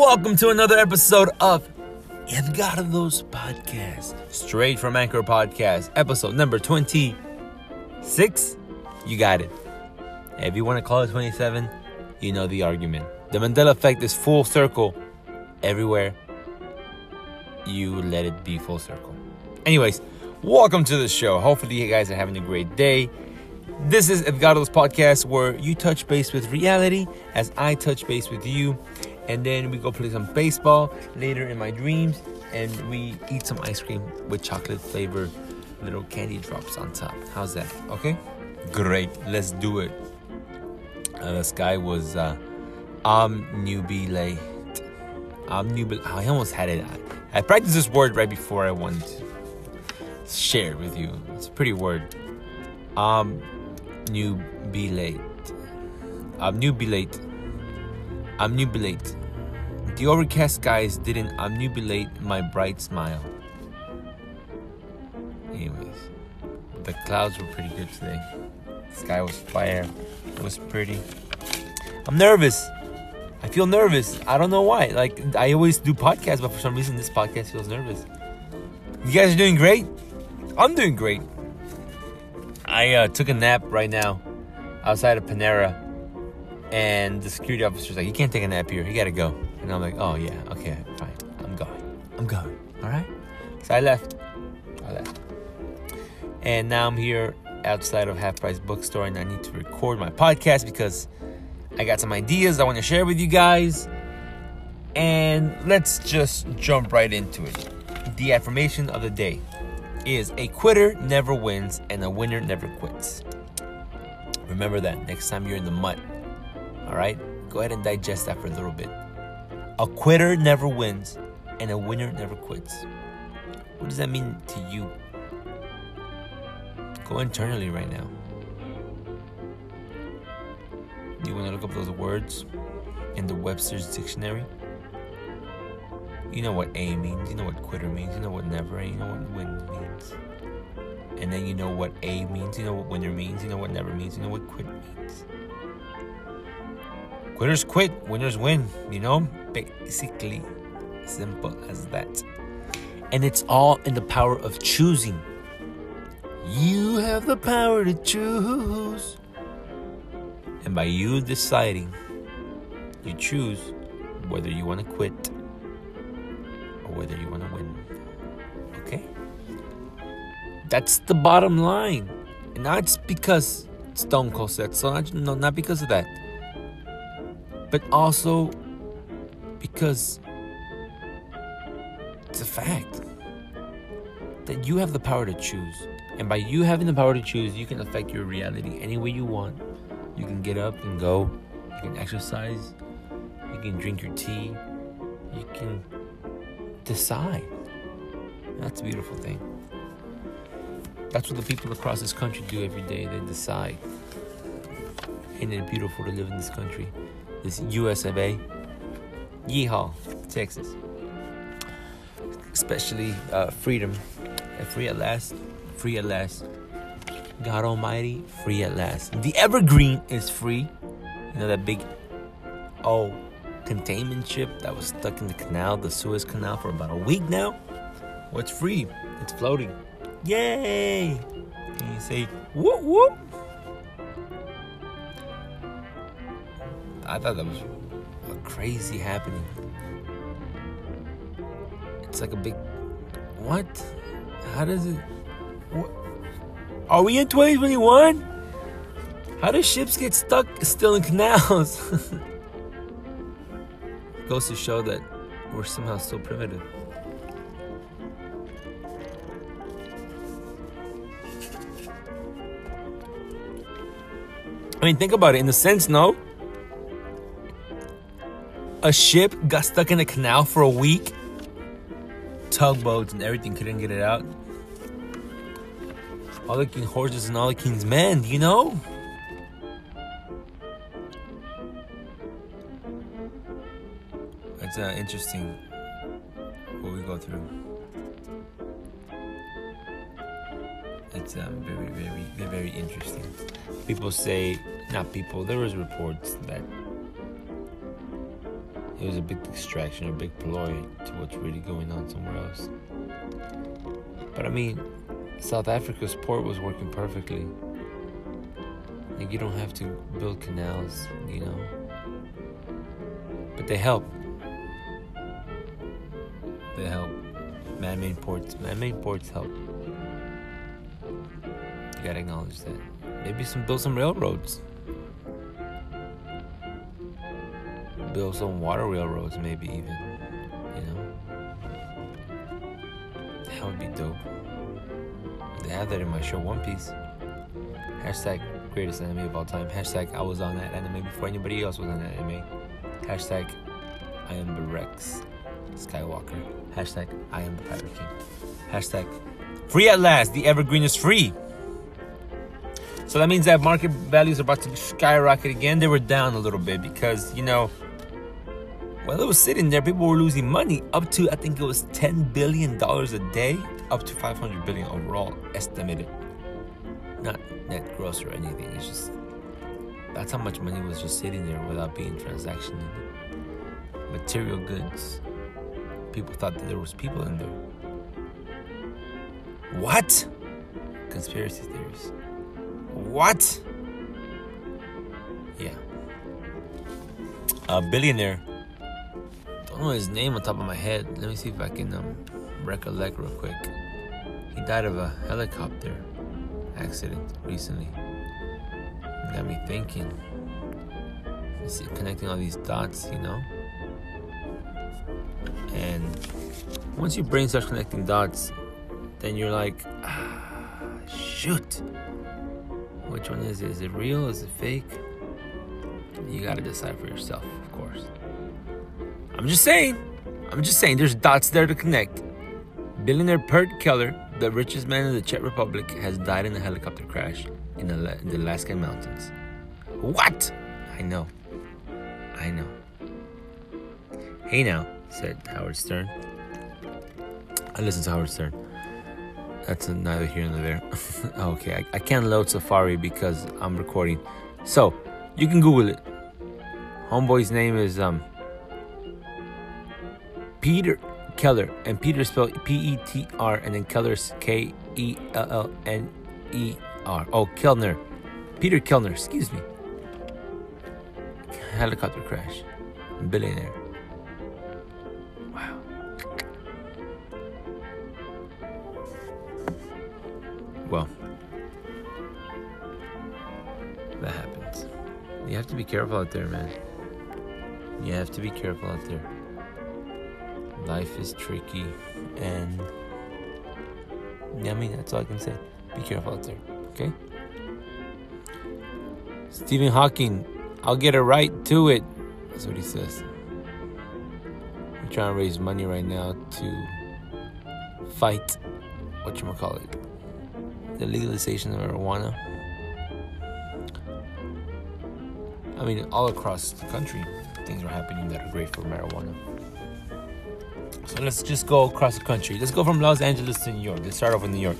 Welcome to another episode of Edgardo's Podcast. Straight from Anchor Podcast, episode number 26. You got it. If you want to call it 27, you know the argument. The Mandela effect is full circle everywhere. You let it be full circle. Anyways, welcome to the show. Hopefully, you guys are having a great day. This is Edgardo's podcast where you touch base with reality as I touch base with you. And then we go play some baseball later in my dreams. And we eat some ice cream with chocolate flavor, little candy drops on top. How's that? Okay? Great. Let's do it. Uh, the sky was uh, newbie late. I almost had it. I, I practiced this word right before I wanted to share with you. It's a pretty word. Um nubilate. Obnubilate. The overcast skies didn't obnubilate my bright smile. Anyways, the clouds were pretty good today. The sky was fire. It was pretty. I'm nervous. I feel nervous. I don't know why. Like I always do podcasts, but for some reason this podcast feels nervous. You guys are doing great. I'm doing great. I uh, took a nap right now outside of Panera, and the security officer's like, "You can't take a nap here. You gotta go." And I'm like, "Oh yeah, okay, fine. I'm going. I'm going. All right." So I left. I left, and now I'm here outside of Half Price Bookstore, and I need to record my podcast because I got some ideas I want to share with you guys. And let's just jump right into it. The affirmation of the day is a quitter never wins and a winner never quits. Remember that next time you're in the mud. All right? Go ahead and digest that for a little bit. A quitter never wins and a winner never quits. What does that mean to you? Go internally right now. You want to look up those words in the Webster's dictionary? You know what A means, you know what quitter means, you know what never, you know what win means. And then you know what A means, you know what winner means, you know what never means, you know what quit means. Quitters quit, winners win, you know? Basically, simple as that. And it's all in the power of choosing. You have the power to choose. And by you deciding, you choose whether you want to quit or whether you want to win. Okay? That's the bottom line. And just because Stone Cold said so, not, no, not because of that. But also because it's a fact that you have the power to choose. And by you having the power to choose, you can affect your reality any way you want. You can get up and go. You can exercise. You can drink your tea. You can decide. That's a beautiful thing. That's what the people across this country do every day. They decide. Ain't it beautiful to live in this country? This US of A. Yeehaw, Texas. Especially uh, freedom. Free at last. Free at last. God Almighty, free at last. The Evergreen is free. You know that big, oh, containment ship that was stuck in the canal, the Suez Canal, for about a week now? Well, it's free. It's floating. Yay! And you say, whoop whoop. I thought that was a crazy happening. It's like a big. What? How does it. What? Are we in 2021? How do ships get stuck still in canals? Goes to show that we're somehow still primitive. I mean, think about it. In the sense, no. A ship got stuck in a canal for a week. Tugboats and everything couldn't get it out. All the king's horses and all the king's men, you know? It's uh, interesting what we go through. It's um, very, very, very, very interesting. People say, not people, there was reports that it was a big distraction, a big ploy to what's really going on somewhere else. But I mean, South Africa's port was working perfectly. Like you don't have to build canals, you know. But they help. They help. Man-made ports. Man-made ports help. You gotta acknowledge that. Maybe some build some railroads. Build some water railroads, maybe even. You know, that would be dope. They have that in my show One Piece. Hashtag greatest anime of all time. Hashtag I was on that anime before anybody else was on that anime. Hashtag I am the Rex Skywalker. Hashtag I am the Pirate King. Hashtag free at last. The evergreen is free. So that means that market values are about to skyrocket again. They were down a little bit because, you know, while it was sitting there, people were losing money up to, I think it was $10 billion a day, up to 500 billion overall estimated. Not net gross or anything. It's just, that's how much money was just sitting there without being transacted. Material goods. People thought that there was people in there. What? Conspiracy theories. What? Yeah. A billionaire. Don't know his name on top of my head. Let me see if I can um, recollect real quick. He died of a helicopter accident recently. got me thinking. Connecting all these dots, you know? And once your brain starts connecting dots, then you're like, ah, shoot. Which one is it? Is it real? Is it fake? You gotta decide for yourself, of course. I'm just saying. I'm just saying there's dots there to connect. Billionaire Pert Keller, the richest man in the Czech Republic, has died in a helicopter crash in the, in the Alaskan mountains. What? I know. I know. Hey now, said Howard Stern. I listen to Howard Stern. That's neither here nor there. okay, I, I can't load Safari because I'm recording. So, you can Google it. Homeboy's name is um Peter Keller, and Peter spelled P E T R, and then Keller's K E L L N E R. Oh, Kellner. Peter Kellner, excuse me. Helicopter crash. Billionaire. Wow. Well, that happens. You have to be careful out there, man. You have to be careful out there. Life is tricky, and yeah, I mean, that's all I can say. Be careful out there, okay? Stephen Hawking, I'll get it right to it. That's what he says. We're trying to raise money right now to fight what you call it the legalization of marijuana. I mean, all across the country, things are happening that are great for marijuana. So let's just go across the country. Let's go from Los Angeles to New York. Let's start off with New York.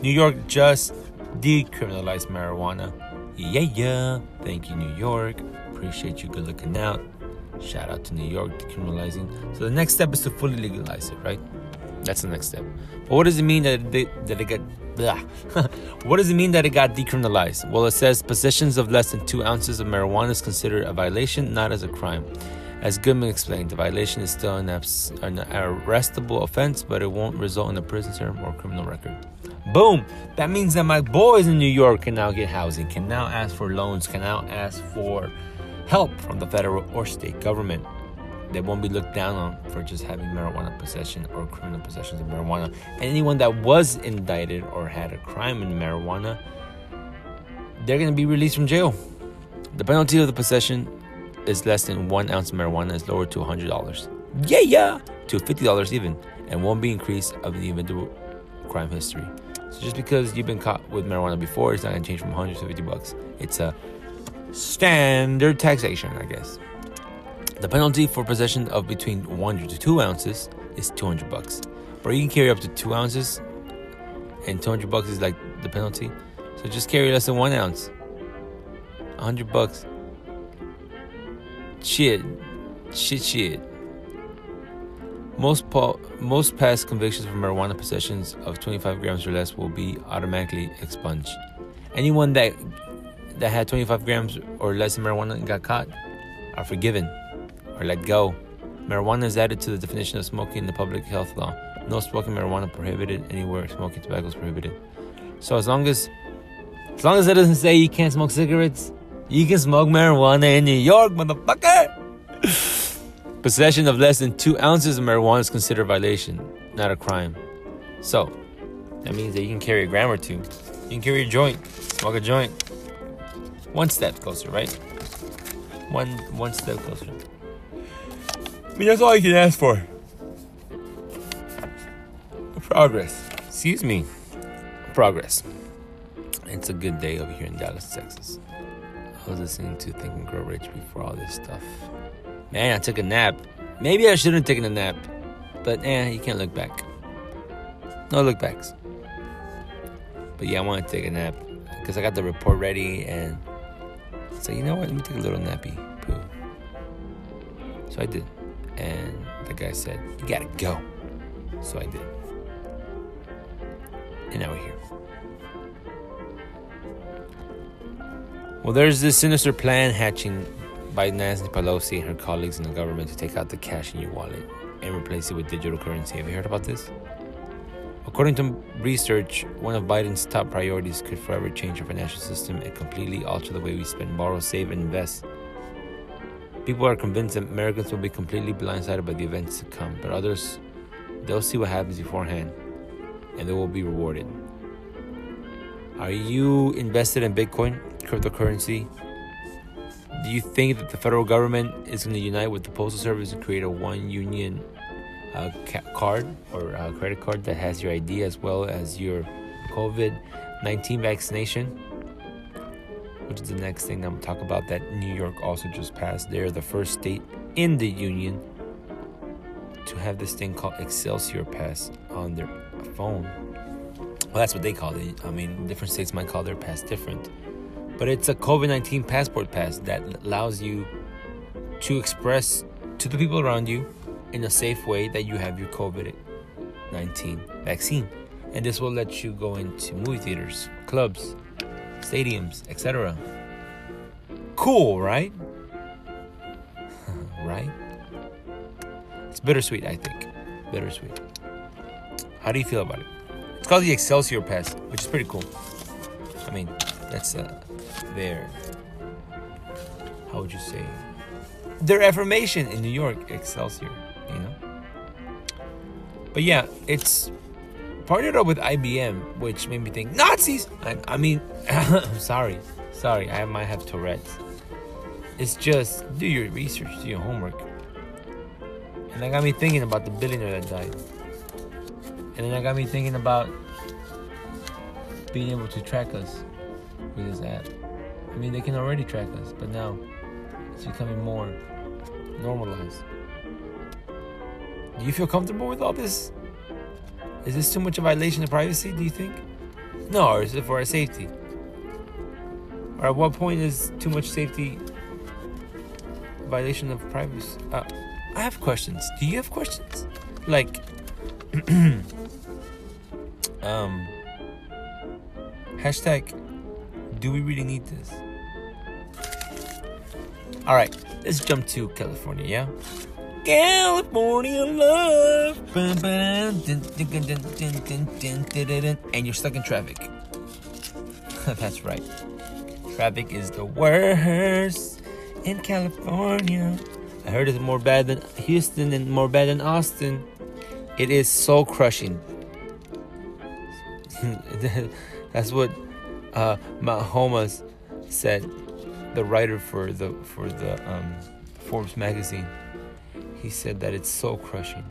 New York just decriminalized marijuana. Yeah, yeah. Thank you, New York. Appreciate you. Good looking out. Shout out to New York decriminalizing. So the next step is to fully legalize it, right? That's the next step. But what does it mean that that it got what does it mean that it got decriminalized? Well, it says possessions of less than two ounces of marijuana is considered a violation, not as a crime. As Goodman explained, the violation is still an, abs- an arrestable offense, but it won't result in a prison term or criminal record. Boom! That means that my boys in New York can now get housing, can now ask for loans, can now ask for help from the federal or state government they won't be looked down on for just having marijuana possession or criminal possessions of marijuana. Anyone that was indicted or had a crime in marijuana, they're going to be released from jail. The penalty of the possession is less than one ounce of marijuana is lowered to $100. Yeah, yeah, to $50 even, and won't be increased of the individual crime history. So just because you've been caught with marijuana before, it's not going to change from 100 to 50 bucks. It's a standard taxation, I guess. The penalty for possession of between 100 to 2 ounces is 200 bucks. But you can carry up to 2 ounces, and 200 bucks is like the penalty. So just carry less than 1 ounce. 100 bucks. Shit. shit, shit. Most most past convictions for marijuana possessions of 25 grams or less will be automatically expunged. Anyone that that had 25 grams or less of marijuana and got caught are forgiven or let go. Marijuana is added to the definition of smoking in the public health law. No smoking marijuana prohibited anywhere. Smoking tobacco is prohibited. So as long as as long as it doesn't say you can't smoke cigarettes, you can smoke marijuana in New York, motherfucker. Possession of less than two ounces of marijuana is considered a violation, not a crime. So that means that you can carry a gram or two. You can carry a joint, smoke a joint. One step closer, right? One one step closer. I mean, that's all you can ask for. Progress. Excuse me. Progress. It's a good day over here in Dallas, Texas. I was listening to Think and Grow Rich before all this stuff. Man, I took a nap. Maybe I shouldn't have taken a nap, but eh, you can't look back. No look backs. But yeah, I want to take a nap because I got the report ready and so you know what? Let me take a little nappy poo. So I did, and the guy said, "You gotta go." So I did, and now we're here. Well, there's this sinister plan hatching by Nancy Pelosi and her colleagues in the government to take out the cash in your wallet and replace it with digital currency. Have you heard about this? According to research, one of Biden's top priorities could forever change our financial system and completely alter the way we spend, borrow, save, and invest. People are convinced that Americans will be completely blindsided by the events to come, but others, they'll see what happens beforehand and they will be rewarded. Are you invested in Bitcoin, cryptocurrency? Do you think that the federal government is going to unite with the Postal Service and create a one union uh, ca- card or a credit card that has your ID as well as your COVID 19 vaccination? Which is the next thing I'm going to talk about that New York also just passed. They're the first state in the union to have this thing called Excelsior Pass on their phone. Well, that's what they call it. I mean, different states might call their pass different. But it's a COVID 19 passport pass that allows you to express to the people around you in a safe way that you have your COVID 19 vaccine. And this will let you go into movie theaters, clubs, stadiums, etc. Cool, right? right? It's bittersweet, I think. Bittersweet. How do you feel about it? It's called the Excelsior Pass, which is pretty cool. I mean, that's uh, their, how would you say, their affirmation in New York, Excelsior, you know? But yeah, it's partnered up with IBM, which made me think Nazis. I, I mean, I'm sorry, sorry, I might have Tourette's. It's just do your research, do your homework. And that got me thinking about the billionaire that died. And then that got me thinking about being able to track us with this app. I mean, they can already track us, but now it's becoming more normalized. Do you feel comfortable with all this? Is this too much a violation of privacy, do you think? No, or is it for our safety? Or at what point is too much safety violation of privacy? Uh, I have questions. Do you have questions? Like, um, hashtag, do we really need this? All right, let's jump to California, yeah? California love. And you're stuck in traffic. That's right. Traffic is the worst in California. I heard it's more bad than Houston and more bad than Austin. It is so crushing. That's what uh, Mahomes said, the writer for the for the um, Forbes magazine. He said that it's so crushing.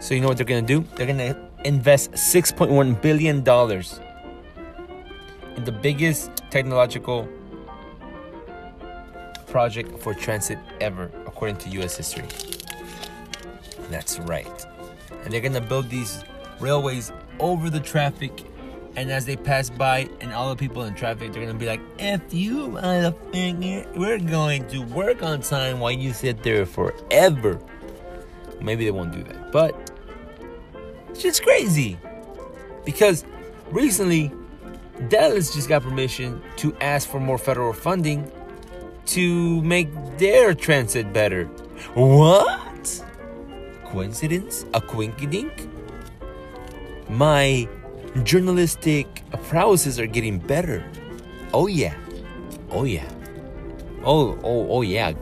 So you know what they're gonna do? They're gonna invest 6.1 billion dollars in the biggest technological project for transit ever, according to U.S. history. That's right. And they're gonna build these railways over the traffic And as they pass by, and all the people in traffic, they're gonna be like, "If you motherfucker, we're going to work on time while you sit there forever." Maybe they won't do that, but it's just crazy because recently Dallas just got permission to ask for more federal funding to make their transit better. What? Coincidence? A quinkydink? My journalistic prowesses are getting better. Oh yeah. Oh yeah. Oh oh oh yeah.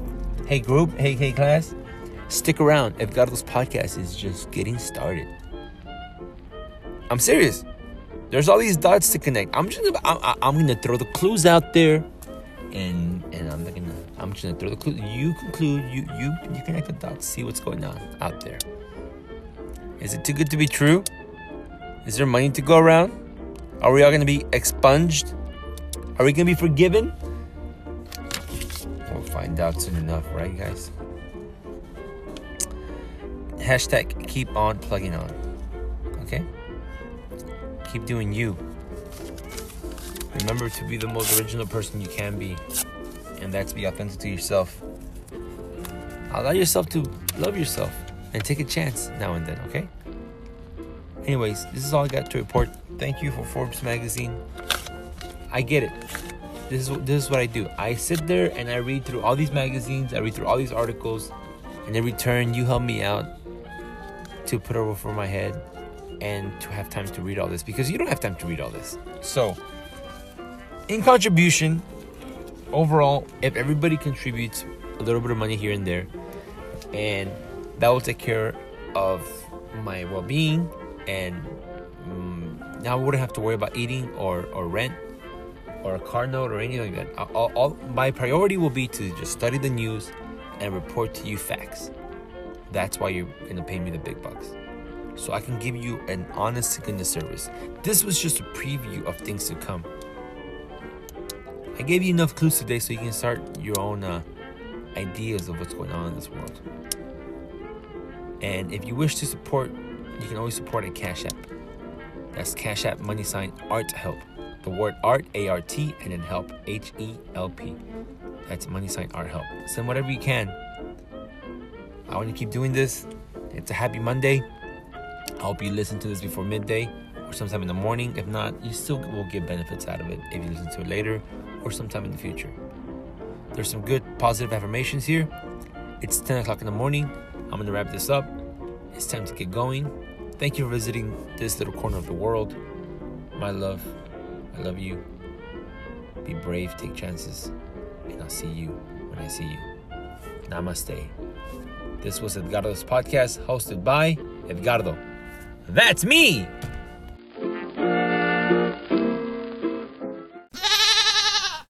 Hey group, hey hey class, stick around. Edgardo's podcast is just getting started. I'm serious. There's all these dots to connect. I'm just I'm, I'm gonna throw the clues out there, and and I'm gonna I'm just gonna throw the clues. You conclude. You you you connect the dots. See what's going on out there. Is it too good to be true? Is there money to go around? Are we all gonna be expunged? Are we gonna be forgiven? We'll find out soon enough, right, guys? Hashtag keep on plugging on. Okay? Keep doing you. Remember to be the most original person you can be, and that's be authentic to yourself. Allow yourself to love yourself and take a chance now and then, okay? Anyways, this is all I got to report. Thank you for Forbes magazine. I get it. This is this is what I do. I sit there and I read through all these magazines. I read through all these articles, and in return, you help me out to put over for my head and to have time to read all this because you don't have time to read all this. So, in contribution, overall, if everybody contributes a little bit of money here and there, and that will take care of my well-being, and um, now I wouldn't have to worry about eating or or rent or a car note or anything like that. All, all, my priority will be to just study the news and report to you facts. That's why you're gonna pay me the big bucks so I can give you an honest to goodness service. This was just a preview of things to come. I gave you enough clues today so you can start your own uh, ideas of what's going on in this world. And if you wish to support, you can always support at Cash App. That's Cash App money sign art help. The word art, A R T, and then help, H E L P. That's money sign art help. Send whatever you can. I want to keep doing this. It's a happy Monday. I hope you listen to this before midday or sometime in the morning. If not, you still will get benefits out of it if you listen to it later or sometime in the future. There's some good positive affirmations here. It's 10 o'clock in the morning. I'm going to wrap this up. It's time to get going. Thank you for visiting this little corner of the world. My love, I love you. Be brave, take chances, and I'll see you when I see you. Namaste. This was Edgardo's podcast, hosted by Edgardo. That's me!